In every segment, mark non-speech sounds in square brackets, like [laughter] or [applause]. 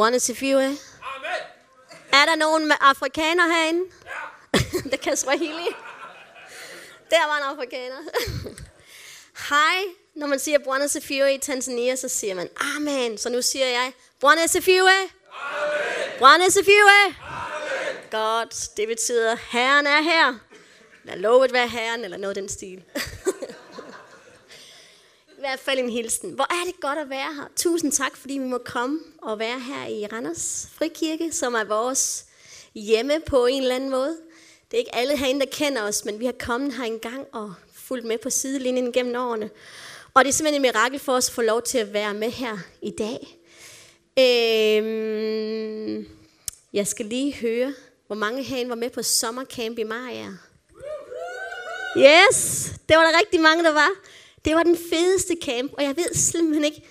Buona Sifue. Amen. Er der nogen med afrikaner herinde? Ja. [laughs] det kan Swahili. Der var en afrikaner. [laughs] Hej. Når man siger Buona Sifue i Tanzania, så siger man Amen. Så nu siger jeg Buona Sifue. Amen. Buona Sifue. Amen. Godt. Det betyder, Herren er her. Lad lovet være Herren, eller noget den stil. [laughs] I hvert fald en hilsen. Hvor er det godt at være her. Tusind tak, fordi vi må komme og være her i Randers Frikirke, som er vores hjemme på en eller anden måde. Det er ikke alle herinde, der kender os, men vi har kommet her engang og fulgt med på sidelinjen gennem årene. Og det er simpelthen et mirakel for os at få lov til at være med her i dag. Øhm, jeg skal lige høre, hvor mange herinde var med på sommercamp i Maja. Yes, det var der rigtig mange, der var. Det var den fedeste camp, og jeg ved simpelthen ikke...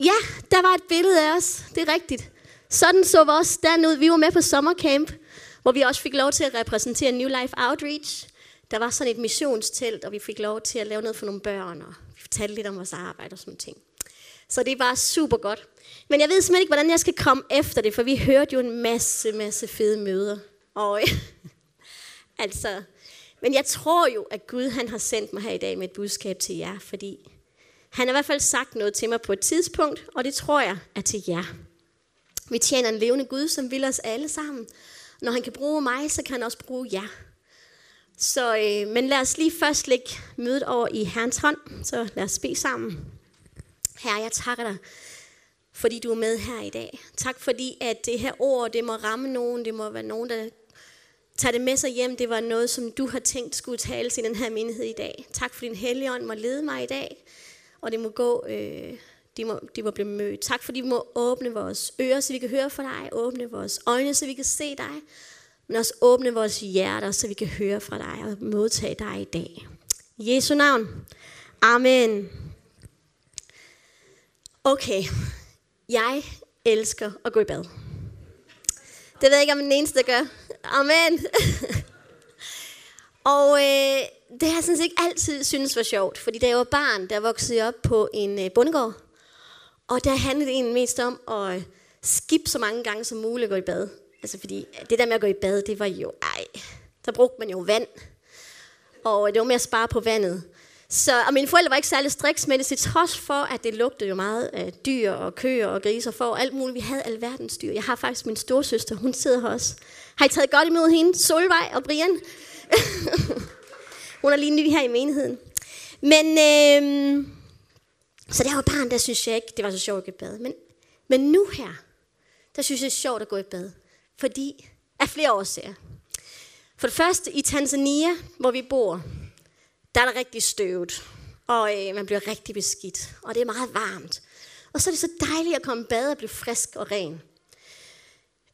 Ja, der var et billede af os, det er rigtigt. Sådan så vi stand ud. Vi var med på sommercamp, hvor vi også fik lov til at repræsentere New Life Outreach. Der var sådan et missionstelt, og vi fik lov til at lave noget for nogle børn, og vi fortalte lidt om vores arbejde og sådan ting. Så det var super godt. Men jeg ved simpelthen ikke, hvordan jeg skal komme efter det, for vi hørte jo en masse, masse fede møder. Og [laughs] altså, men jeg tror jo, at Gud han har sendt mig her i dag med et budskab til jer, fordi han har i hvert fald sagt noget til mig på et tidspunkt, og det tror jeg er til jer. Vi tjener en levende Gud, som vil os alle sammen. Når han kan bruge mig, så kan han også bruge jer. Så, øh, men lad os lige først lægge mødet over i Herrens hånd, så lad os bede sammen. Herre, jeg takker dig, fordi du er med her i dag. Tak fordi, at det her ord, det må ramme nogen, det må være nogen, der Tag det med sig hjem. Det var noget, som du har tænkt skulle tales i den her menighed i dag. Tak for din hellige ånd må lede mig i dag, og det må gå, øh, det, må, det må blive mødt. Tak fordi vi må åbne vores ører, så vi kan høre fra dig, åbne vores øjne, så vi kan se dig, men også åbne vores hjerter, så vi kan høre fra dig og modtage dig i dag. I Jesu navn. Amen. Okay, jeg elsker at gå i bad. Det ved jeg ikke, om den eneste, der gør. Amen. [laughs] og øh, det har jeg sådan set ikke altid synes var sjovt, fordi da jeg var barn, der voksede jeg op på en øh, bondegård. Og der handlede det egentlig mest om at øh, skip så mange gange som muligt at gå i bad. Altså fordi øh, det der med at gå i bad, det var jo, ej, der brugte man jo vand. Og øh, det var med at spare på vandet. Så, og mine forældre var ikke særlig striks med det, til trods for, at det lugtede jo meget af dyr og køer og griser for alt muligt. Vi havde alverdens dyr. Jeg har faktisk min storsøster, hun sidder her også. Har I taget godt imod hende? Solvej og Brian? [laughs] hun er lige ny her i menigheden. Men, øh, så der var barn, der synes jeg ikke, det var så sjovt at gå i bad. Men, men nu her, der synes jeg, det er sjovt at gå i bad. Fordi, af flere årsager. For det første, i Tanzania, hvor vi bor, der er det rigtig støvet, og øh, man bliver rigtig beskidt, og det er meget varmt. Og så er det så dejligt at komme i bad og blive frisk og ren.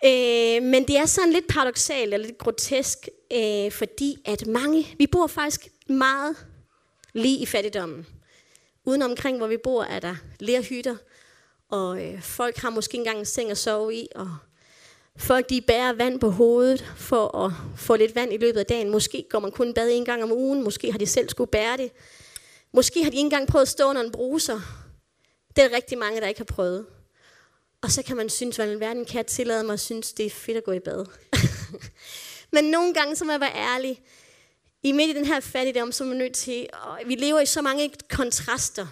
Øh, men det er sådan lidt paradoxalt og lidt grotesk, øh, fordi at mange, vi bor faktisk meget lige i fattigdommen. Uden omkring, hvor vi bor, er der lerhytter, og øh, folk har måske engang en seng at sove i, og Folk de bærer vand på hovedet for at få lidt vand i løbet af dagen. Måske går man kun bad en gang om ugen. Måske har de selv skulle bære det. Måske har de ikke engang prøvet at stå under en bruser. Det er rigtig mange, der ikke har prøvet. Og så kan man synes, hvordan verden kan jeg tillade mig at synes, det er fedt at gå i bad. [laughs] Men nogle gange, så må jeg være ærlig. I midt i den her fattigdom, så er man nødt til, og vi lever i så mange kontraster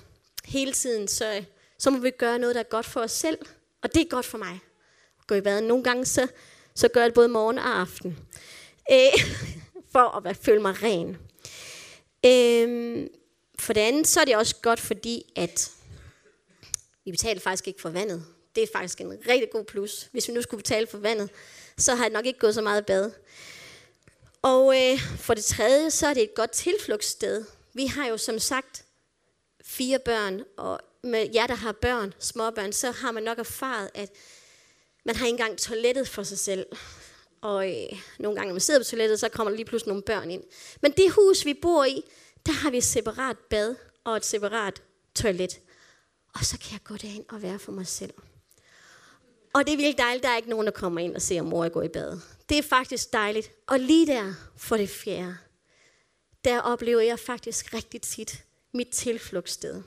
hele tiden, så, så må vi gøre noget, der er godt for os selv. Og det er godt for mig gå i bad. Nogle gange så, så gør jeg det både morgen og aften. Øh, [laughs] for at føle mig ren. Øh, for det andet, så er det også godt, fordi at vi betaler faktisk ikke for vandet. Det er faktisk en rigtig god plus. Hvis vi nu skulle betale for vandet, så har det nok ikke gået så meget bad. Og øh, for det tredje, så er det et godt tilflugtssted. Vi har jo som sagt fire børn, og med jer, der har børn, småbørn, så har man nok erfaret, at man har ikke engang toilettet for sig selv. Og øh, nogle gange, når man sidder på toilettet, så kommer der lige pludselig nogle børn ind. Men det hus, vi bor i, der har vi et separat bad og et separat toilet. Og så kan jeg gå derind og være for mig selv. Og det er virkelig dejligt, der er ikke nogen, der kommer ind og ser, om mor går i bad. Det er faktisk dejligt. Og lige der, for det fjerde, der oplever jeg faktisk rigtig tit mit tilflugtssted.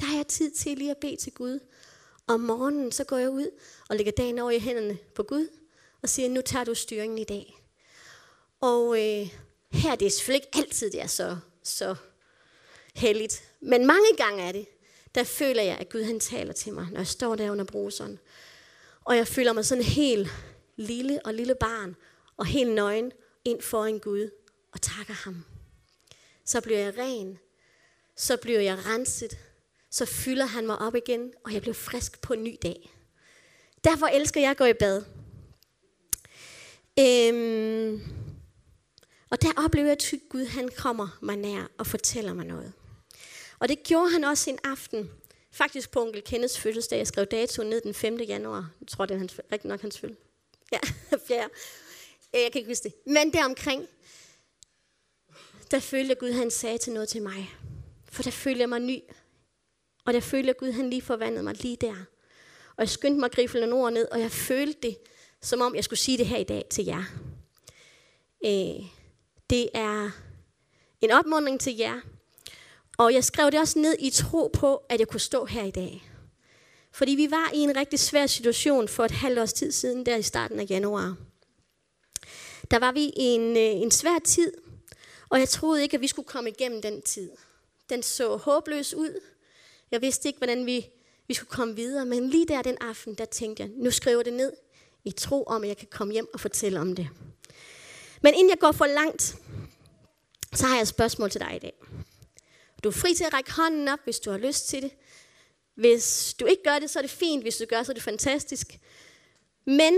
Der har jeg tid til lige at bede til Gud om morgenen, så går jeg ud og lægger dagen over i hænderne på Gud, og siger, nu tager du styringen i dag. Og øh, her er det selvfølgelig ikke altid, det er så, så heldigt. Men mange gange er det, der føler jeg, at Gud han taler til mig, når jeg står der under bruseren. Og jeg føler mig sådan helt lille og lille barn, og helt nøgen ind for en Gud, og takker ham. Så bliver jeg ren, så bliver jeg renset, så fylder han mig op igen, og jeg bliver frisk på en ny dag. Derfor elsker jeg at gå i bad. Øhm, og der oplever jeg, at Gud han kommer mig nær og fortæller mig noget. Og det gjorde han også en aften. Faktisk på onkel Kenneths fødselsdag. Jeg skrev datoen ned den 5. januar. Jeg tror, det er hans, rigtig nok hans fødsel. Ja, [laughs] 4. Øh, jeg kan ikke huske det. Men deromkring, der følte jeg, at Gud han sagde til noget til mig. For der følte jeg mig ny. Og der følte jeg, at Gud han lige forvandlede mig lige der. Og jeg skyndte mig at gribe nogle ord ned, og jeg følte det, som om jeg skulle sige det her i dag til jer. Øh, det er en opmuntring til jer. Og jeg skrev det også ned i tro på, at jeg kunne stå her i dag. Fordi vi var i en rigtig svær situation for et halvt års tid siden, der i starten af januar. Der var vi i en, øh, en svær tid, og jeg troede ikke, at vi skulle komme igennem den tid. Den så håbløs ud. Jeg vidste ikke, hvordan vi, vi skulle komme videre, men lige der den aften, der tænkte jeg, nu skriver det ned i tro om, at jeg kan komme hjem og fortælle om det. Men inden jeg går for langt, så har jeg et spørgsmål til dig i dag. Du er fri til at række hånden op, hvis du har lyst til det. Hvis du ikke gør det, så er det fint. Hvis du gør, så er det fantastisk. Men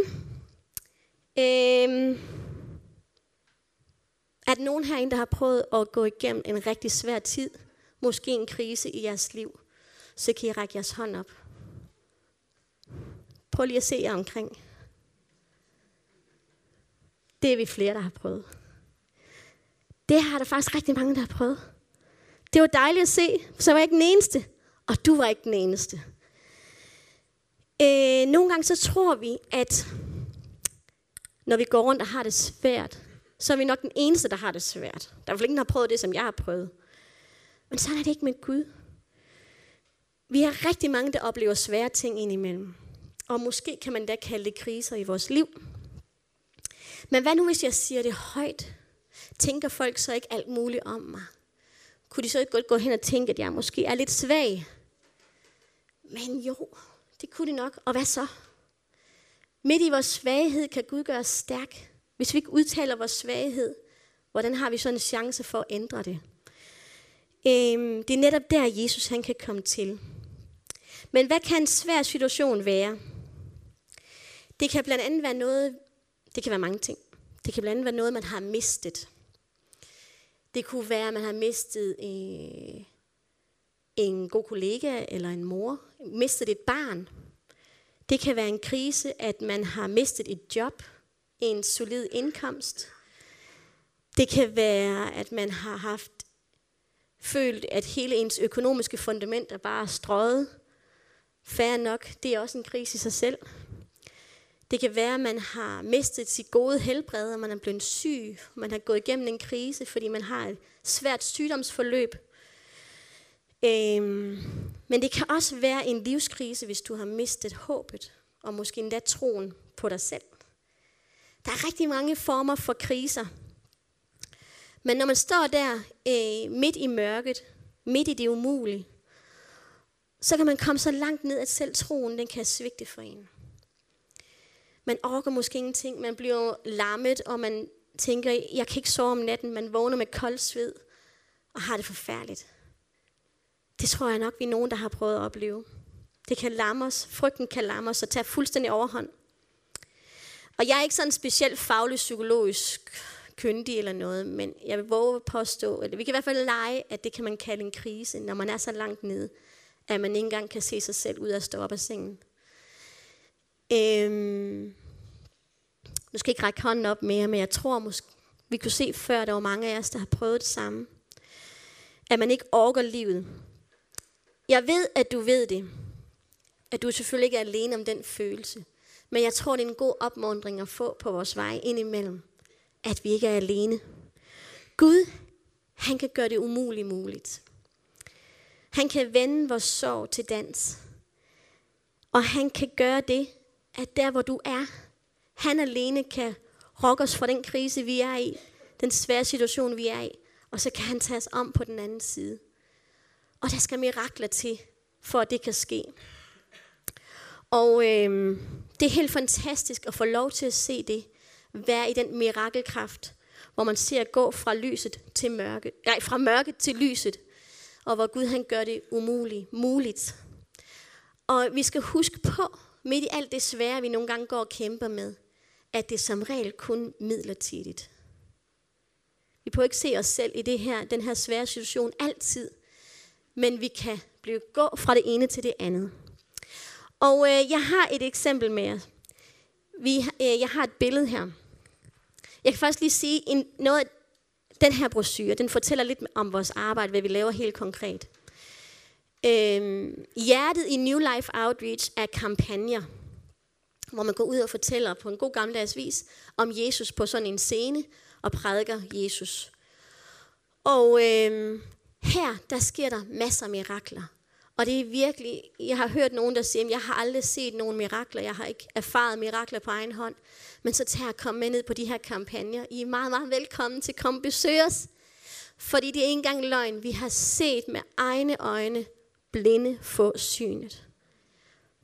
øhm, er der nogen herinde, der har prøvet at gå igennem en rigtig svær tid, måske en krise i jeres liv, så kan I række jeres hånd op. Prøv lige at se jer omkring. Det er vi flere, der har prøvet. Det har der faktisk rigtig mange, der har prøvet. Det var dejligt at se, så var jeg ikke den eneste, og du var ikke den eneste. Øh, nogle gange så tror vi, at når vi går rundt og har det svært, så er vi nok den eneste, der har det svært. Der er i hvert fald ingen, der har prøvet det, som jeg har prøvet. Men sådan er det ikke med Gud. Vi har rigtig mange, der oplever svære ting indimellem. Og måske kan man da kalde det kriser i vores liv. Men hvad nu, hvis jeg siger det højt? Tænker folk så ikke alt muligt om mig? Kunne de så ikke godt gå hen og tænke, at jeg måske er lidt svag? Men jo, det kunne de nok. Og hvad så? Midt i vores svaghed kan Gud gøre os stærk. Hvis vi ikke udtaler vores svaghed, hvordan har vi så en chance for at ændre det? Øhm, det er netop der, Jesus han kan komme til. Men hvad kan en svær situation være? Det kan blandt andet være noget, det kan være mange ting. Det kan blandt andet være noget, man har mistet. Det kunne være, at man har mistet øh, en god kollega eller en mor, mistet et barn. Det kan være en krise, at man har mistet et job, en solid indkomst. Det kan være, at man har haft følt, at hele ens økonomiske fundament er bare strøget. Færre nok, det er også en krise i sig selv. Det kan være, at man har mistet sit gode helbred, og man er blevet syg. Man har gået igennem en krise, fordi man har et svært sygdomsforløb. Øhm, men det kan også være en livskrise, hvis du har mistet håbet, og måske endda troen på dig selv. Der er rigtig mange former for kriser. Men når man står der øh, midt i mørket, midt i det umulige, så kan man komme så langt ned, at selv troen den kan svigte for en. Man orker måske ingenting, man bliver lammet, og man tænker, jeg kan ikke sove om natten, man vågner med kold sved og har det forfærdeligt. Det tror jeg nok, vi er nogen, der har prøvet at opleve. Det kan lamme os, frygten kan lamme os og tage fuldstændig overhånd. Og jeg er ikke sådan specielt faglig psykologisk kyndig eller noget, men jeg vil våge at påstå, eller vi kan i hvert fald lege, at det kan man kalde en krise, når man er så langt nede, at man ikke engang kan se sig selv ud af at stå op af sengen. Øhm, nu skal jeg ikke række hånden op mere, men jeg tror måske, vi kunne se før, der var mange af os, der har prøvet det samme. At man ikke orker livet. Jeg ved, at du ved det. At du selvfølgelig ikke er alene om den følelse. Men jeg tror, det er en god opmundring at få på vores vej indimellem. At vi ikke er alene. Gud, han kan gøre det umuligt muligt. Han kan vende vores sorg til dans. Og han kan gøre det, at der hvor du er, han alene kan rokke os fra den krise, vi er i, den svære situation, vi er i, og så kan han tage os om på den anden side. Og der skal mirakler til, for at det kan ske. Og øh, det er helt fantastisk at få lov til at se det, være i den mirakelkraft, hvor man ser gå fra lyset til mørke, nej, fra mørke til lyset, og hvor Gud han gør det umuligt, muligt. Og vi skal huske på, midt i alt det svære, vi nogle gange går og kæmper med, at det som regel kun midlertidigt. Vi prøver ikke se os selv i det her, den her svære situation altid, men vi kan blive gå fra det ene til det andet. Og øh, jeg har et eksempel med jer. Vi, øh, jeg har et billede her. Jeg kan faktisk lige sige en, noget af den her brochure, den fortæller lidt om vores arbejde, hvad vi laver helt konkret. Øhm, hjertet i New Life Outreach er kampagner, hvor man går ud og fortæller på en god gammeldags vis om Jesus på sådan en scene og prædiker Jesus. Og øhm, her, der sker der masser af mirakler. Og det er virkelig, jeg har hørt nogen, der siger, at jeg har aldrig set nogen mirakler, jeg har ikke erfaret mirakler på egen hånd. Men så tager jeg komme med ned på de her kampagner. I er meget, meget velkommen til at komme besøge os. Fordi det er ikke engang løgn. Vi har set med egne øjne blinde få synet.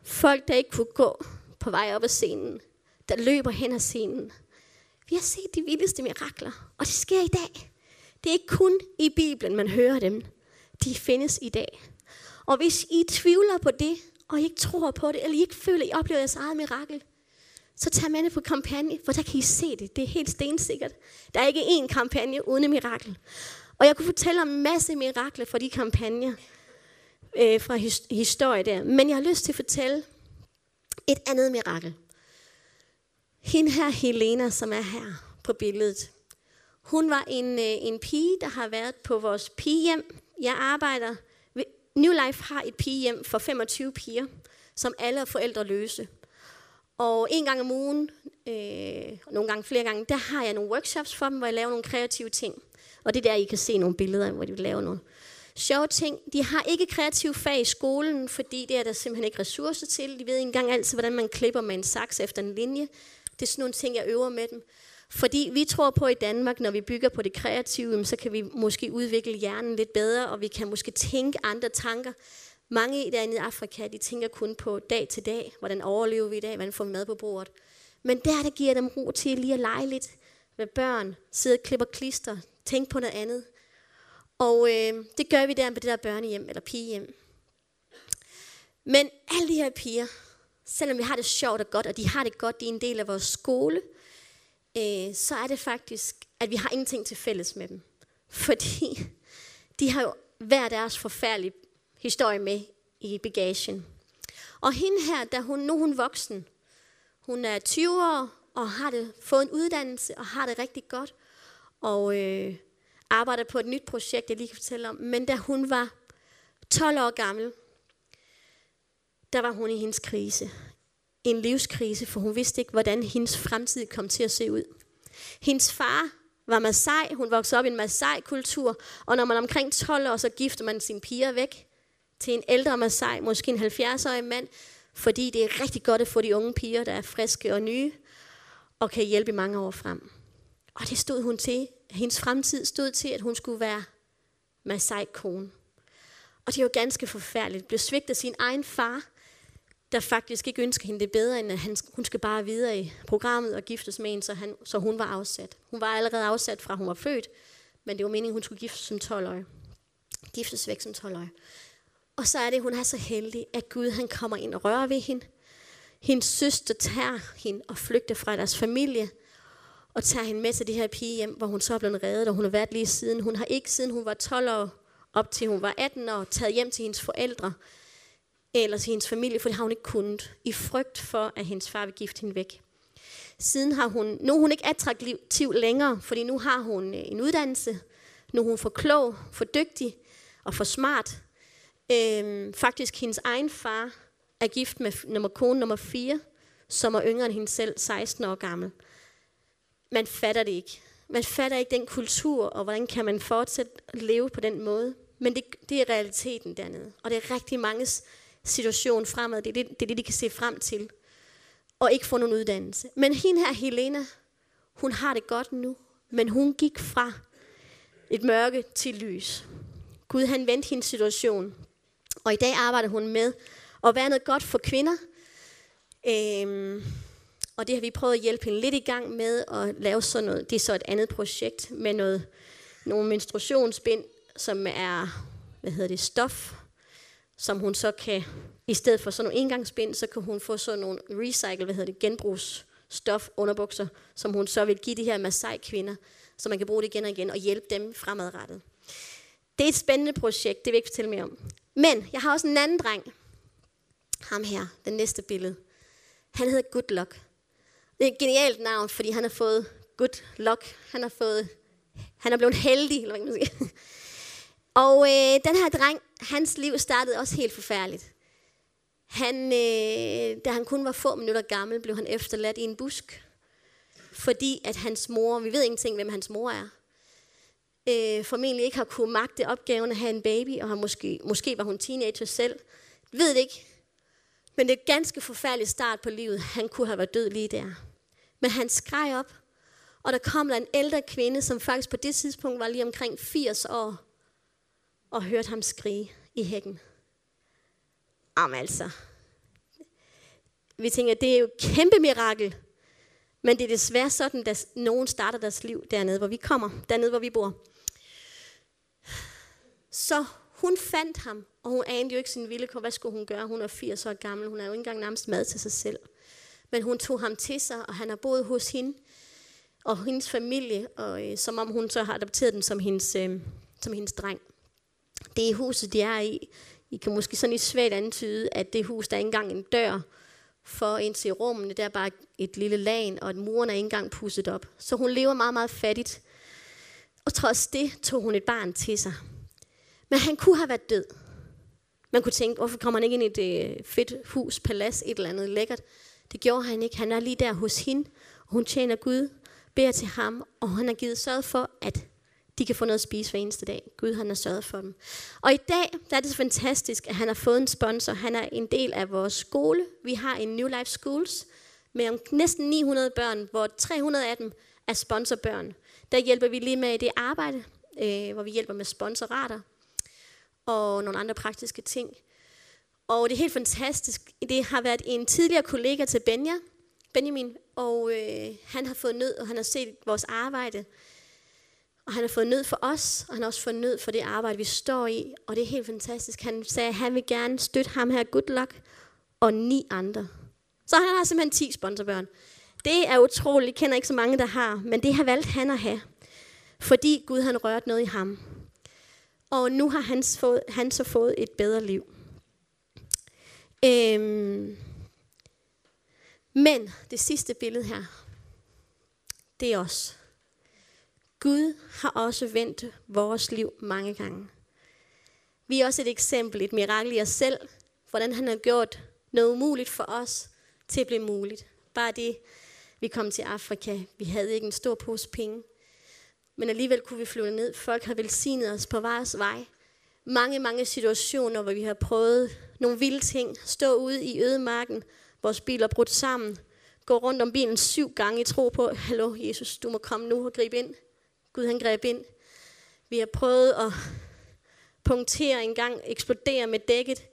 Folk, der ikke kunne gå på vej op ad scenen, der løber hen ad scenen. Vi har set de vildeste mirakler, og det sker i dag. Det er ikke kun i Bibelen, man hører dem. De findes i dag. Og hvis I tvivler på det, og I ikke tror på det, eller I ikke føler, at I oplever jeres eget mirakel, så tag med på kampagne, for der kan I se det. Det er helt stensikkert. Der er ikke én kampagne uden et mirakel. Og jeg kunne fortælle om en masse mirakler fra de kampagner øh, fra his- historie der. Men jeg har lyst til at fortælle et andet mirakel. Hende her, Helena, som er her på billedet. Hun var en, øh, en pige, der har været på vores pigehjem. Jeg arbejder New Life har et pigehjem for 25 piger, som alle er forældreløse. Og en gang om ugen, øh, nogle gange flere gange, der har jeg nogle workshops for dem, hvor jeg laver nogle kreative ting. Og det er der, I kan se nogle billeder, hvor de laver nogle sjove ting. De har ikke kreative fag i skolen, fordi det er der simpelthen ikke ressourcer til. De ved ikke engang altid, hvordan man klipper med en saks efter en linje. Det er sådan nogle ting, jeg øver med dem. Fordi vi tror på i Danmark, når vi bygger på det kreative, så kan vi måske udvikle hjernen lidt bedre, og vi kan måske tænke andre tanker. Mange derinde i Afrika, de tænker kun på dag til dag. Hvordan overlever vi i dag? Hvordan får vi mad på bordet? Men der, der giver dem ro til lige at lege lidt med børn, sidde og klipper klister, tænke på noget andet. Og øh, det gør vi der på det der børnehjem eller pigehjem. Men alle de her piger, selvom vi har det sjovt og godt, og de har det godt, de er en del af vores skole, øh, så er det faktisk, at vi har ingenting til fælles med dem. Fordi [laughs] de har jo hver deres forfærdelige historie med i bagagen. Og hende her, da hun, nu er hun voksen, hun er 20 år og har det, fået en uddannelse og har det rigtig godt. Og øh, arbejder på et nyt projekt, jeg lige kan fortælle om. Men da hun var 12 år gammel, der var hun i hendes krise en livskrise, for hun vidste ikke, hvordan hendes fremtid kom til at se ud. Hendes far var Masai, hun voksede op i en Masai-kultur, og når man er omkring 12 år, så gifter man sine piger væk til en ældre Masai, måske en 70-årig mand, fordi det er rigtig godt at få de unge piger, der er friske og nye, og kan hjælpe i mange år frem. Og det stod hun til. Hendes fremtid stod til, at hun skulle være Masai-kone. Og det var ganske forfærdeligt. Blev svigtet af sin egen far, der faktisk ikke ønsker hende det bedre, end at han, hun skal bare videre i programmet og giftes med en, så, han, så hun var afsat. Hun var allerede afsat fra hun var født, men det var meningen, hun skulle giftes som 12-årig. Giftes væk som 12-årig. Og så er det, hun er så heldig, at Gud han kommer ind og rører ved hende. Hendes søster tager hende og flygter fra deres familie, og tager hende med til det her pige hjem, hvor hun så er blevet reddet, og hun har været lige siden. Hun har ikke siden hun var 12 år, op til hun var 18 år, taget hjem til hendes forældre, eller til hendes familie, for det har hun ikke kunnet, i frygt for, at hendes far vil gifte hende væk. Siden har hun, nu er hun ikke attraktiv længere, fordi nu har hun øh, en uddannelse, nu er hun for klog, for dygtig og for smart. Øhm, faktisk hendes egen far er gift med nummer, kone nummer 4, som er yngre end hende selv, 16 år gammel. Man fatter det ikke. Man fatter ikke den kultur, og hvordan kan man fortsætte at leve på den måde. Men det, det er realiteten dernede. Og det er rigtig mange situation fremad. Det er det, det er det, de kan se frem til. Og ikke få nogen uddannelse. Men hende her, Helena, hun har det godt nu. Men hun gik fra et mørke til lys. Gud han vendte hendes situation. Og i dag arbejder hun med at være noget godt for kvinder. Øhm, og det har vi prøvet at hjælpe hende lidt i gang med at lave sådan noget. Det er så et andet projekt med noget, nogle menstruationsbind, som er, hvad hedder det, stof, som hun så kan, i stedet for sådan nogle engangsbind, så kan hun få sådan nogle recycle, hvad hedder det, genbrugsstof underbukser, som hun så vil give de her Masai-kvinder, så man kan bruge det igen og igen og hjælpe dem fremadrettet. Det er et spændende projekt, det vil jeg ikke fortælle mere om. Men jeg har også en anden dreng. Ham her, den næste billede. Han hedder Good Luck. Det er et genialt navn, fordi han har fået good luck. Han har fået, han er blevet heldig, eller hvad man sige. Og øh, den her dreng, hans liv startede også helt forfærdeligt. Han, øh, da han kun var få minutter gammel, blev han efterladt i en busk. Fordi at hans mor, vi ved ingenting, hvem hans mor er, øh, formentlig ikke har kunne magte opgaven at have en baby, og har måske, måske var hun teenager selv. Ved det ikke. Men det er et ganske forfærdeligt start på livet. Han kunne have været død lige der. Men han skreg op, og der kom der en ældre kvinde, som faktisk på det tidspunkt var lige omkring 80 år, og hørte ham skrige i hækken. Jamen altså. Vi tænker, det er jo et kæmpe mirakel. Men det er desværre sådan, at nogen starter deres liv dernede, hvor vi kommer. Dernede, hvor vi bor. Så hun fandt ham, og hun anede jo ikke sin vilde Hvad skulle hun gøre? Hun er 80 år gammel. Hun er jo ikke engang nærmest mad til sig selv. Men hun tog ham til sig, og han har boet hos hende og hendes familie, og øh, som om hun så har adopteret den som hendes, øh, som hendes dreng. Det er huset, de er i. I kan måske sådan lidt svært antyde, at det hus, der er ikke engang en dør for ind til rummene. Der er bare et lille lag, og at muren er ikke engang pusset op. Så hun lever meget, meget fattigt. Og trods det tog hun et barn til sig. Men han kunne have været død. Man kunne tænke, hvorfor kommer han ikke ind i et øh, fedt hus, palads, et eller andet lækkert. Det gjorde han ikke. Han er lige der hos hende, og hun tjener Gud, beder til ham, og han har givet sørget for, at de kan få noget at spise hver eneste dag. Gud han har sørget for dem. Og i dag der er det så fantastisk, at han har fået en sponsor. Han er en del af vores skole. Vi har en New Life Schools med om næsten 900 børn, hvor 300 af dem er sponsorbørn. Der hjælper vi lige med i det arbejde, øh, hvor vi hjælper med sponsorater og nogle andre praktiske ting. Og det er helt fantastisk. Det har været en tidligere kollega til Benja, Benjamin, og øh, han har fået nød, og han har set vores arbejde. Og han har fået nød for os, og han har også fået nød for det arbejde, vi står i. Og det er helt fantastisk. Han sagde, at han vil gerne støtte ham her, good luck, og ni andre. Så han har simpelthen 10 sponsorbørn. Det er utroligt. Jeg kender ikke så mange, der har. Men det har valgt han at have. Fordi Gud han rørt noget i ham. Og nu har han, fået, han så fået et bedre liv. Øhm, men det sidste billede her, det er os. Gud har også vendt vores liv mange gange. Vi er også et eksempel, et mirakel i os selv, hvordan han har gjort noget umuligt for os til at blive muligt. Bare det, vi kom til Afrika, vi havde ikke en stor pose penge, men alligevel kunne vi flyve ned. Folk har velsignet os på vores vej. Mange, mange situationer, hvor vi har prøvet nogle vilde ting. Stå ude i ødemarken, vores biler brudt sammen. Gå rundt om bilen syv gange i tro på, hallo Jesus, du må komme nu og gribe ind. Gud han greb ind. Vi har prøvet at punktere en gang, eksplodere med dækket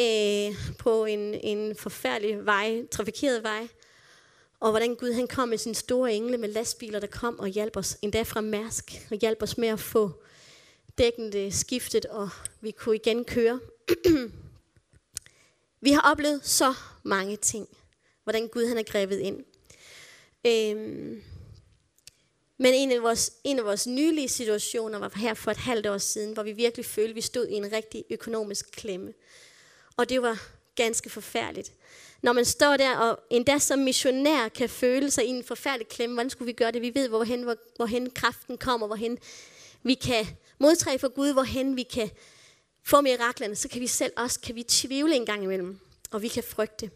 øh, på en, en forfærdelig vej, trafikeret vej. Og hvordan Gud han kom med sin store engle med lastbiler, der kom og hjalp os, endda fra Mærsk, og hjalp os med at få dækkende øh, skiftet, og vi kunne igen køre. [clears throat] vi har oplevet så mange ting, hvordan Gud han har grebet ind. Øhm, men en af, vores, en af vores nylige situationer var her for et halvt år siden, hvor vi virkelig følte, at vi stod i en rigtig økonomisk klemme. Og det var ganske forfærdeligt. Når man står der og endda som missionær kan føle sig i en forfærdelig klemme, hvordan skulle vi gøre det? Vi ved, hvorhen, hvor, hvorhen kraften kommer, hvorhen vi kan modtage for Gud, hvorhen vi kan få miraklerne, så kan vi selv også kan vi tvivle en gang imellem, og vi kan frygte.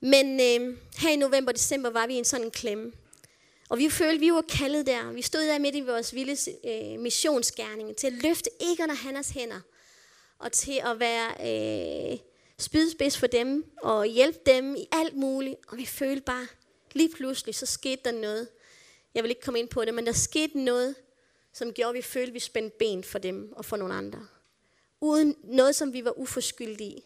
Men øh, her i november og december var vi i en sådan klemme. Og vi følte, vi var kaldet der. Vi stod der midt i vores vilde øh, missionsgærning til at løfte Egon og Hannas hænder og til at være øh, spydspids for dem, og hjælpe dem i alt muligt. Og vi følte bare, lige pludselig, så skete der noget. Jeg vil ikke komme ind på det, men der skete noget, som gjorde, at vi følte, at vi spændte ben for dem og for nogle andre. Uden noget, som vi var uforskyldige i.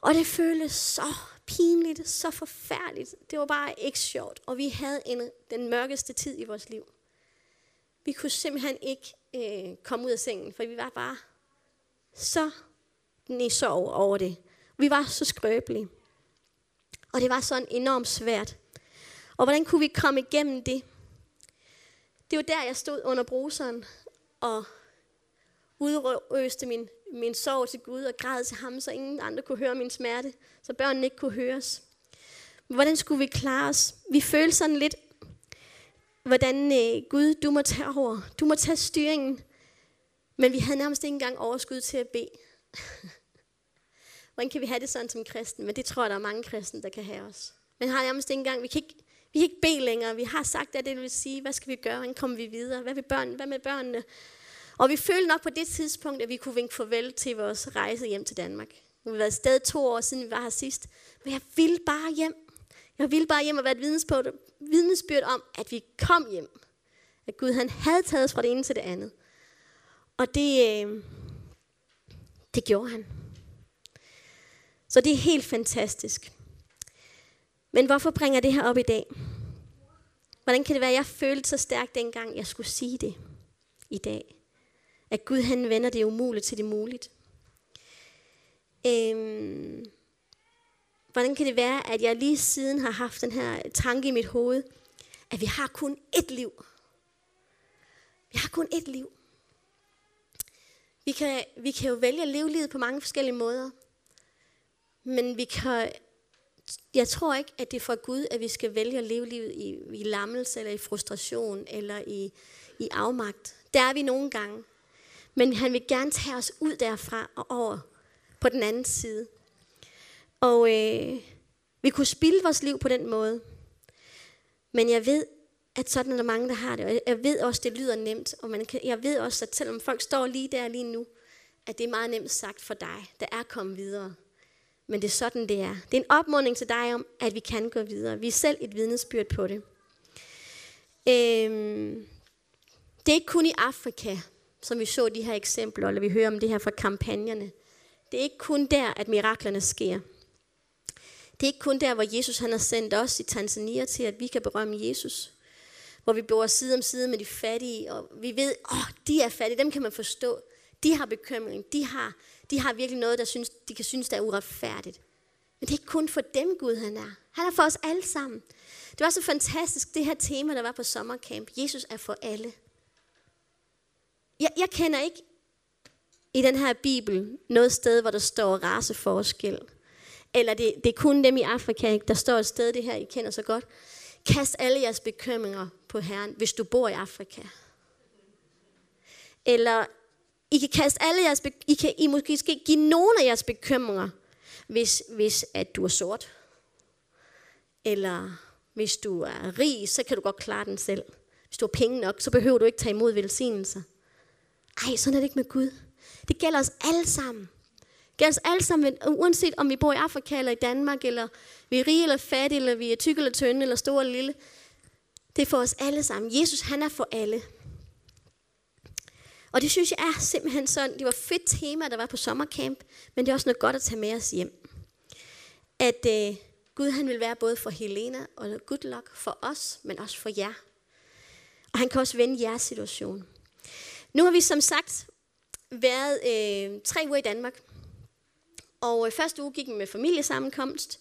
Og det føltes så pinligt, så forfærdeligt. Det var bare ikke sjovt. Og vi havde en, den mørkeste tid i vores liv. Vi kunne simpelthen ikke øh, komme ud af sengen, for vi var bare så i sorg over det. Vi var så skrøbelige. Og det var sådan enormt svært. Og hvordan kunne vi komme igennem det? Det var der, jeg stod under bruseren og udrøste min, min sorg til Gud og græd til ham, så ingen andre kunne høre min smerte, så børnene ikke kunne høres. Hvordan skulle vi klare os? Vi følte sådan lidt, hvordan øh, Gud, du må tage over. Du må tage styringen. Men vi havde nærmest ikke engang overskud til at bede. [laughs] Hvordan kan vi have det sådan som kristen? Men det tror jeg, der er mange kristne, der kan have os. Men har nærmest ikke engang, vi kan ikke, vi kan ikke bede længere. Vi har sagt, at det vil sige, hvad skal vi gøre? Hvordan kommer vi videre? Hvad, vil børn, hvad med børnene? Og vi følte nok på det tidspunkt, at vi kunne vinke farvel til vores rejse hjem til Danmark. Nu har vi været sted to år siden, vi var her sidst. Men jeg ville bare hjem. Jeg ville bare hjem og være et vidnesbyrd om, at vi kom hjem. At Gud han havde taget os fra det ene til det andet. Og det, øh, det gjorde han. Så det er helt fantastisk. Men hvorfor bringer jeg det her op i dag? Hvordan kan det være, at jeg følte så stærkt dengang, jeg skulle sige det i dag? At Gud han vender det umuligt til det muligt. Øhm, hvordan kan det være, at jeg lige siden har haft den her tanke i mit hoved, at vi har kun ét liv. Vi har kun ét liv. Vi kan, vi kan jo vælge at leve livet på mange forskellige måder. Men vi kan, jeg tror ikke, at det er for Gud, at vi skal vælge at leve livet i, i lammelse, eller i frustration, eller i, i afmagt. Der er vi nogle gange. Men han vil gerne tage os ud derfra og over på den anden side. Og øh, vi kunne spilde vores liv på den måde. Men jeg ved, at sådan er der mange, der har det. Og jeg ved også, det lyder nemt. Og man kan, jeg ved også, at selvom folk står lige der lige nu, at det er meget nemt sagt for dig, der er kommet videre. Men det er sådan, det er. Det er en opmuntring til dig om, at vi kan gå videre. Vi er selv et vidnesbyrd på det. Øhm, det er ikke kun i Afrika, som vi så de her eksempler, eller vi hører om det her fra kampagnerne. Det er ikke kun der, at miraklerne sker. Det er ikke kun der, hvor Jesus han har sendt os i Tanzania til, at vi kan berømme Jesus. Hvor vi bor side om side med de fattige, og vi ved, åh, oh, de er fattige, dem kan man forstå. De har bekymring, de har, de har virkelig noget, der synes, de kan synes, der er uretfærdigt. Men det er ikke kun for dem, Gud han er. Han er for os alle sammen. Det var så fantastisk, det her tema, der var på sommercamp. Jesus er for alle. Jeg, jeg kender ikke i den her bibel noget sted, hvor der står raceforskel. Eller det, det er kun dem i Afrika, der står et sted, det her I kender så godt. Kast alle jeres bekymringer på Herren, hvis du bor i Afrika. Eller I kan kaste alle jeres, I kan I måske skal give nogle af jeres bekymringer, hvis, hvis at du er sort. Eller hvis du er rig, så kan du godt klare den selv. Hvis du har penge nok, så behøver du ikke tage imod velsignelser. Ej, sådan er det ikke med Gud. Det gælder os alle sammen. Det gælder os alle sammen, uanset om vi bor i Afrika eller i Danmark, eller vi er rige eller fattige, eller vi er tykke eller tynde, eller store eller lille. Det er for os alle sammen. Jesus, han er for alle. Og det synes jeg er simpelthen sådan, det var et fedt tema, der var på sommercamp, men det er også noget godt at tage med os hjem. At øh, Gud han vil være både for Helena og good luck for os, men også for jer. Og han kan også vende jeres situation. Nu har vi som sagt været øh, tre uger i Danmark. Og øh, første uge gik vi med familiesammenkomst,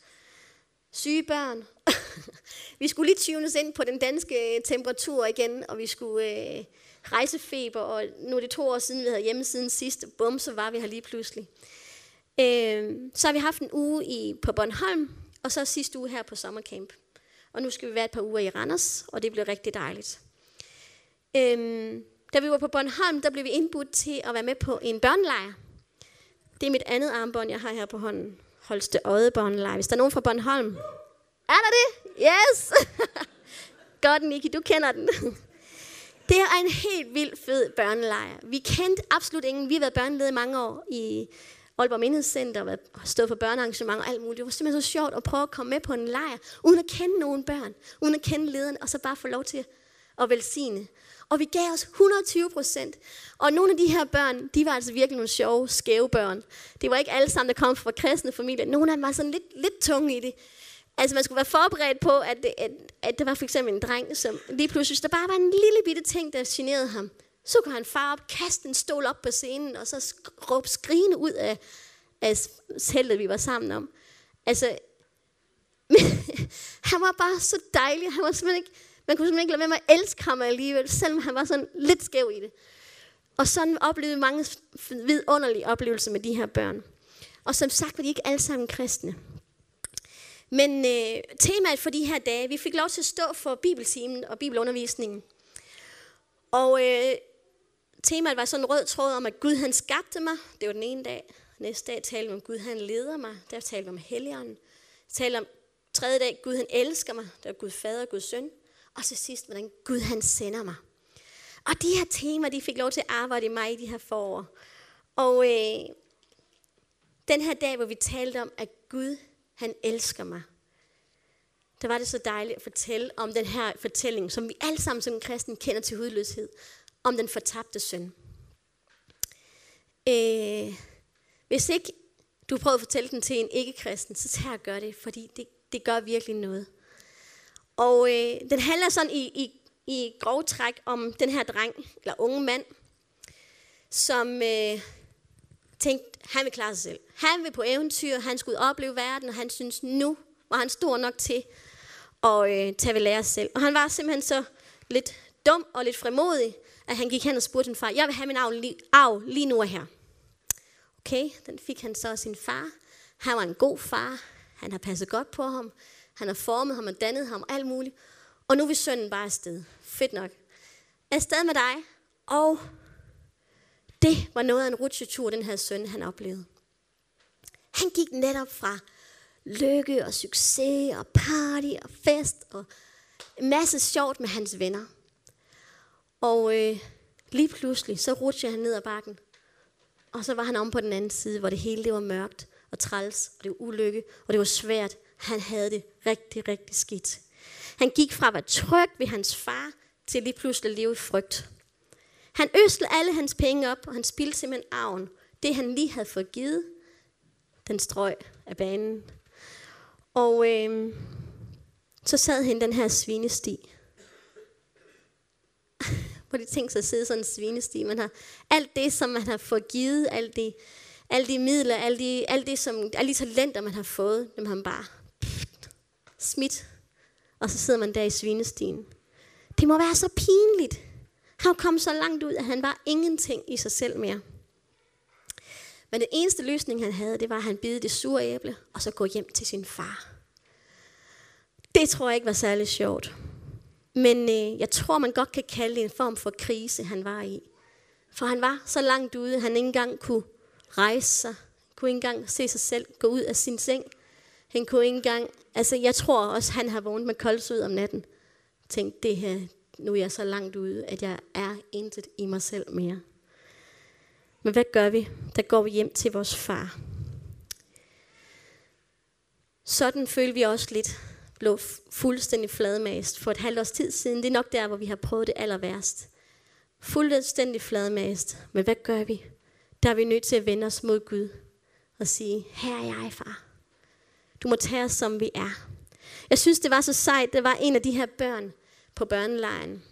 syge børn. [laughs] vi skulle lige tunes ind på den danske øh, temperatur igen, og vi skulle øh, rejsefeber, og nu er det to år siden, vi havde hjemmesiden sidst. Bum, så var vi her lige pludselig. Øh, så har vi haft en uge i, på Bornholm, og så sidste uge her på sommercamp. Og nu skal vi være et par uger i Randers, og det bliver rigtig dejligt. Øh, da vi var på Bornholm, der blev vi indbudt til at være med på en børnelejr. Det er mit andet armbånd, jeg har her på hånden. Holste Øde Børnelejr. Hvis der er nogen fra Bornholm. Er der det? Yes! [laughs] Godt, Niki, du kender den. [laughs] Det er en helt vild fed børnelejr. Vi kendte absolut ingen. Vi har været børneleder i mange år i Aalborg Menighedscenter og stået for børnearrangementer og alt muligt. Det var simpelthen så sjovt at prøve at komme med på en lejr, uden at kende nogen børn, uden at kende lederne, og så bare få lov til at velsigne. Og vi gav os 120 procent. Og nogle af de her børn, de var altså virkelig nogle sjove, skæve børn. Det var ikke alle sammen, der kom fra kristne familier. Nogle af dem var sådan lidt, lidt tunge i det. Altså man skulle være forberedt på, at, det, at, at der var for eksempel en dreng, som lige pludselig, hvis der bare var en lille bitte ting, der generede ham, så kunne han far op, kaste en stol op på scenen, og så råbe skrigende ud af, af teltet, vi var sammen om. Altså, [laughs] han var bare så dejlig. Han var simpelthen ikke, man kunne simpelthen ikke lade være med at elske ham alligevel, selvom han var sådan lidt skæv i det. Og sådan oplevede mange vidunderlige oplevelser med de her børn. Og som sagt var de ikke alle sammen kristne. Men øh, temaet for de her dage, vi fik lov til at stå for bibeltimen og bibelundervisningen. Og øh, temaet var sådan en rød tråd om, at Gud han skabte mig. Det var den ene dag. Næste dag talte vi om, at Gud han leder mig. Der talte vi om Helligånden. Talte om tredje dag, Gud han elsker mig. Der var Gud fader og Gud søn. Og så sidst, hvordan Gud han sender mig. Og de her temaer, de fik lov til at arbejde i mig i de her forår. Og øh, den her dag, hvor vi talte om, at Gud han elsker mig. Der var det så dejligt at fortælle om den her fortælling, som vi alle sammen som kristen kender til hudløshed, om den fortabte søn. Øh, hvis ikke du prøver at fortælle den til en ikke-kristen, så tag og gør det, fordi det, det gør virkelig noget. Og øh, den handler sådan i, i, i grov træk om den her dreng, eller unge mand, som øh, tænkte, han vil klare sig selv. Han vil på eventyr, han skulle opleve verden, og han synes, nu var han stor nok til at øh, tage ved lære selv. Og han var simpelthen så lidt dum og lidt fremodig, at han gik hen og spurgte sin far, jeg vil have min arv lige, arv lige nu og her. Okay, den fik han så af sin far. Han var en god far. Han har passet godt på ham. Han har formet ham og dannet ham og alt muligt. Og nu vil sønnen bare afsted. Fedt nok. Afsted med dig. Og det var noget af en rutsjetur, den her søn, han oplevede. Han gik netop fra lykke og succes og party og fest og en masse sjovt med hans venner. Og øh, lige pludselig, så rutsjede han ned ad bakken. Og så var han om på den anden side, hvor det hele det var mørkt og træls, og det var ulykke, og det var svært. Han havde det rigtig, rigtig skidt. Han gik fra at være tryg ved hans far, til lige pludselig at leve i frygt. Han øslede alle hans penge op, og han spildte simpelthen arven. Det han lige havde fået givet, den strøg af banen. Og øh, så sad han den her svinesti. [laughs] Hvor de tænkte sig at sidde sådan en svinesti. Man har alt det, som man har fået givet, alt det, alle de midler, alle de, alt det, som, alle de talenter, man har fået, dem har man bare smidt. Og så sidder man der i svinestien. Det må være så pinligt. Han kom så langt ud, at han var ingenting i sig selv mere. Men den eneste løsning, han havde, det var, at han bide det sure æble, og så gå hjem til sin far. Det tror jeg ikke var særlig sjovt. Men øh, jeg tror, man godt kan kalde det en form for krise, han var i. For han var så langt ude, at han ikke engang kunne rejse sig. Kunne ikke engang se sig selv gå ud af sin seng. Han kunne ikke engang... Altså, jeg tror også, han har vågnet med koldsød om natten. Tænkt, det her, nu er jeg så langt ude, at jeg er intet i mig selv mere. Men hvad gør vi? Der går vi hjem til vores far. Sådan føler vi også lidt, blev fuldstændig fladmast for et halvt års tid siden. Det er nok der, hvor vi har prøvet det aller værst. Fuldstændig fladmast. Men hvad gør vi? Der er vi nødt til at vende os mod Gud og sige, her er jeg, far. Du må tage os, som vi er. Jeg synes, det var så sejt. Det var en af de her børn på børnelejen,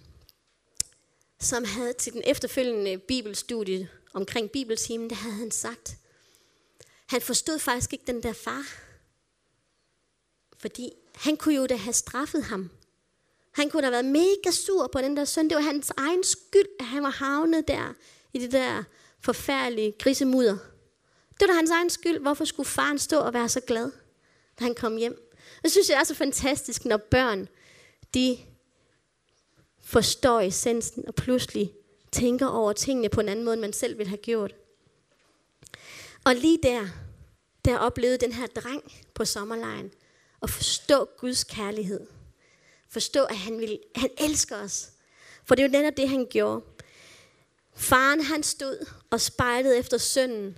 som havde til den efterfølgende bibelstudie omkring bibeltimen, der havde han sagt, han forstod faktisk ikke den der far. Fordi han kunne jo da have straffet ham. Han kunne da have været mega sur på den der søn. Det var hans egen skyld, at han var havnet der i det der forfærdelige grisemudder. Det var da hans egen skyld. Hvorfor skulle faren stå og være så glad, da han kom hjem? Jeg synes, det er så fantastisk, når børn, de forstår essensen og pludselig tænker over tingene på en anden måde, end man selv ville have gjort. Og lige der, der oplevede den her dreng på sommerlejen at forstå Guds kærlighed. Forstå, at han, vil, han elsker os. For det er jo netop det, han gjorde. Faren han stod og spejlede efter sønnen.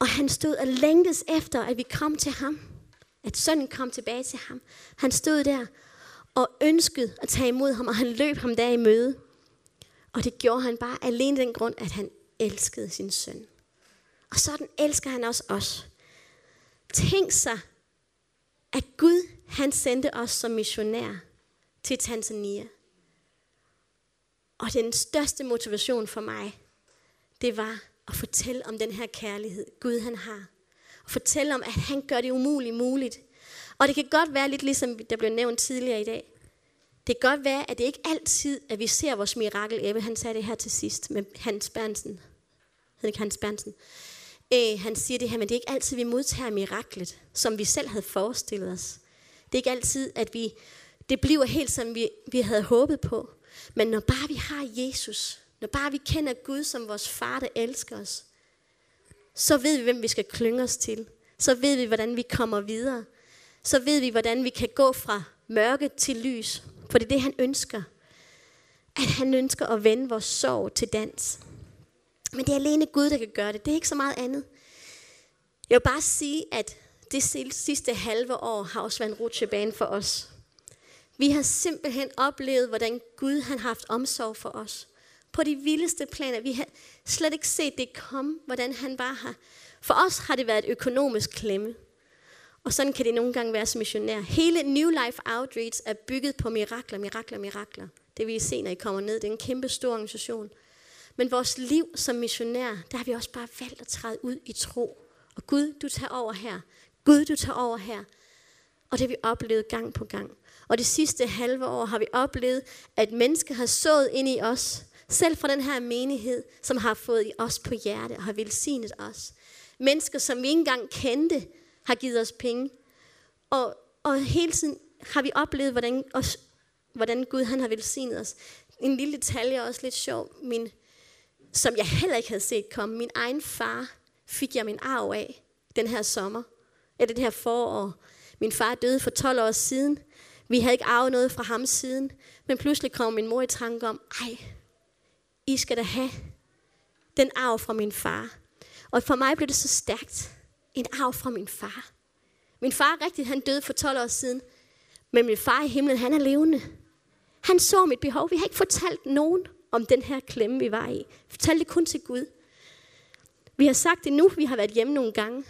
Og han stod og længtes efter, at vi kom til ham. At sønnen kom tilbage til ham. Han stod der og ønskede at tage imod ham, og han løb ham der i møde. Og det gjorde han bare alene den grund, at han elskede sin søn. Og sådan elsker han også os. Tænk sig, at Gud han sendte os som missionær til Tanzania. Og den største motivation for mig, det var og fortælle om den her kærlighed, Gud han har. Og fortælle om, at han gør det umuligt muligt. Og det kan godt være lidt ligesom der blev nævnt tidligere i dag. Det kan godt være, at det ikke altid, at vi ser vores mirakel. Ebbe, han sagde det her til sidst med Hans Bernsen. Hed ikke Hans Bernsen? Øh, han siger det her, men det er ikke altid, vi modtager miraklet, som vi selv havde forestillet os. Det er ikke altid, at vi, det bliver helt, som vi, vi havde håbet på. Men når bare vi har Jesus, når bare vi kender Gud som vores far, der elsker os, så ved vi, hvem vi skal klynge os til. Så ved vi, hvordan vi kommer videre. Så ved vi, hvordan vi kan gå fra mørke til lys. For det er det, han ønsker. At han ønsker at vende vores sorg til dans. Men det er alene Gud, der kan gøre det. Det er ikke så meget andet. Jeg vil bare sige, at det sidste halve år har også været en rutsjebane for os. Vi har simpelthen oplevet, hvordan Gud han har haft omsorg for os. På de vildeste planer. Vi har slet ikke set det komme, hvordan han bare her. For os har det været et økonomisk klemme. Og sådan kan det nogle gange være som missionær. Hele New Life Outreach er bygget på mirakler, mirakler, mirakler. Det vil I se, når I kommer ned. Det er en kæmpe stor organisation. Men vores liv som missionær, der har vi også bare valgt at træde ud i tro. Og Gud, du tager over her. Gud, du tager over her. Og det har vi oplevet gang på gang. Og det sidste halve år har vi oplevet, at mennesker har sået ind i os, selv fra den her menighed, som har fået os på hjerte og har velsignet os. Mennesker, som vi ikke engang kendte, har givet os penge. Og, og hele tiden har vi oplevet, hvordan, os, hvordan Gud han har velsignet os. En lille detalje er også lidt sjov, min, som jeg heller ikke havde set komme. Min egen far fik jeg min arv af den her sommer, eller det her forår. Min far døde for 12 år siden. Vi havde ikke arvet noget fra ham siden. Men pludselig kom min mor i tanke om, ej, i skal da have den arv fra min far. Og for mig blev det så stærkt. En arv fra min far. Min far rigtigt, han døde for 12 år siden. Men min far i himlen, han er levende. Han så mit behov. Vi har ikke fortalt nogen om den her klemme, vi var i. Vi fortalte det kun til Gud. Vi har sagt det nu, vi har været hjemme nogle gange.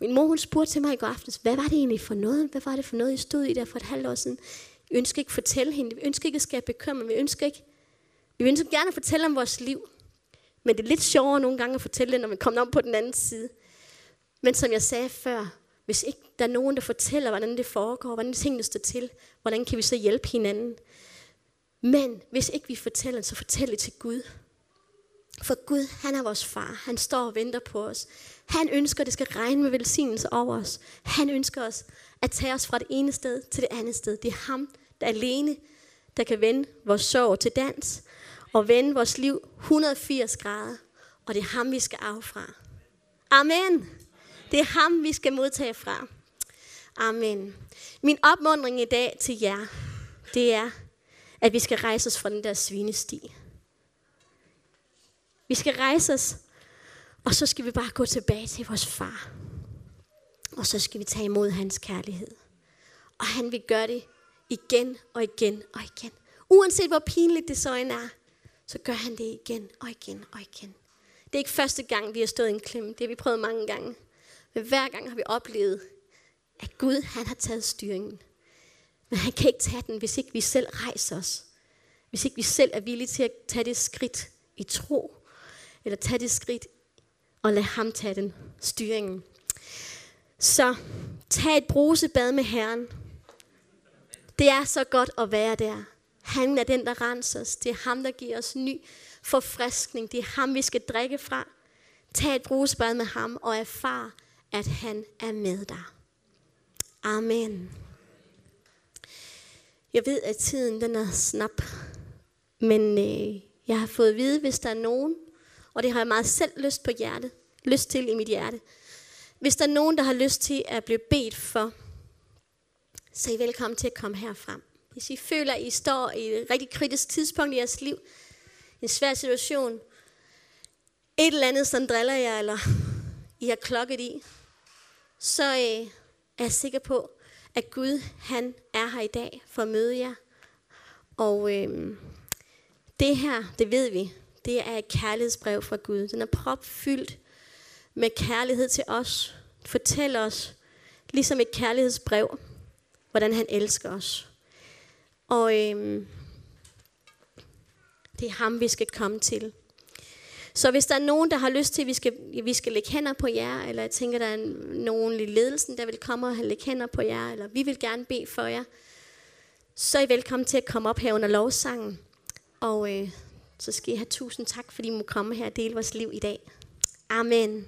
Min mor hun spurgte til mig i går aftes, hvad var det egentlig for noget? Hvad var det for noget, I stod i der for et halvt år siden? Vi ønsker ikke at fortælle hende. Vi ønsker ikke at skabe bekymring. Vi ønsker ikke. Vi ønsker ligesom gerne at fortælle om vores liv. Men det er lidt sjovere nogle gange at fortælle det, når man kommer om på den anden side. Men som jeg sagde før, hvis ikke der er nogen, der fortæller, hvordan det foregår, hvordan tingene står til, hvordan kan vi så hjælpe hinanden? Men hvis ikke vi fortæller, så fortæl det til Gud. For Gud, han er vores far. Han står og venter på os. Han ønsker, at det skal regne med velsignelse over os. Han ønsker os at tage os fra det ene sted til det andet sted. Det er ham, der alene, der kan vende vores sorg til dans og vende vores liv 180 grader. Og det er ham, vi skal af fra. Amen. Det er ham, vi skal modtage fra. Amen. Min opmundring i dag til jer, det er, at vi skal rejse os fra den der svinesti. Vi skal rejse os, og så skal vi bare gå tilbage til vores far. Og så skal vi tage imod hans kærlighed. Og han vil gøre det igen og igen og igen. Uanset hvor pinligt det så end er, så gør han det igen og igen og igen. Det er ikke første gang, vi har stået i en klemme. Det har vi prøvet mange gange. Men hver gang har vi oplevet, at Gud han har taget styringen. Men han kan ikke tage den, hvis ikke vi selv rejser os. Hvis ikke vi selv er villige til at tage det skridt i tro. Eller tage det skridt og lade ham tage den styringen. Så tag et brusebad med Herren. Det er så godt at være der. Han er den, der renser os. Det er ham, der giver os ny forfriskning. Det er ham, vi skal drikke fra. Tag et brusebad med ham og erfar, at han er med dig. Amen. Jeg ved, at tiden den er snap, men øh, jeg har fået at vide, hvis der er nogen, og det har jeg meget selv lyst på hjertet, lyst til i mit hjerte. Hvis der er nogen, der har lyst til at blive bedt for, så er I velkommen til at komme herfrem. Hvis I føler, at I står i et rigtig kritisk tidspunkt i jeres liv, en svær situation, et eller andet, som driller jer, eller I har klokket i, så øh, er jeg sikker på, at Gud han er her i dag for at møde jer. Og øh, det her, det ved vi, det er et kærlighedsbrev fra Gud. Den er propfyldt med kærlighed til os. Fortæl os, ligesom et kærlighedsbrev, hvordan han elsker os. Og øhm, det er ham, vi skal komme til. Så hvis der er nogen, der har lyst til, at vi skal, vi skal lægge hænder på jer, eller jeg tænker, der er nogen i ledelsen, der vil komme og lægge hænder på jer, eller vi vil gerne bede for jer, så er I velkommen til at komme op her under lovsangen. Og øh, så skal I have tusind tak, fordi I må komme her og dele vores liv i dag. Amen.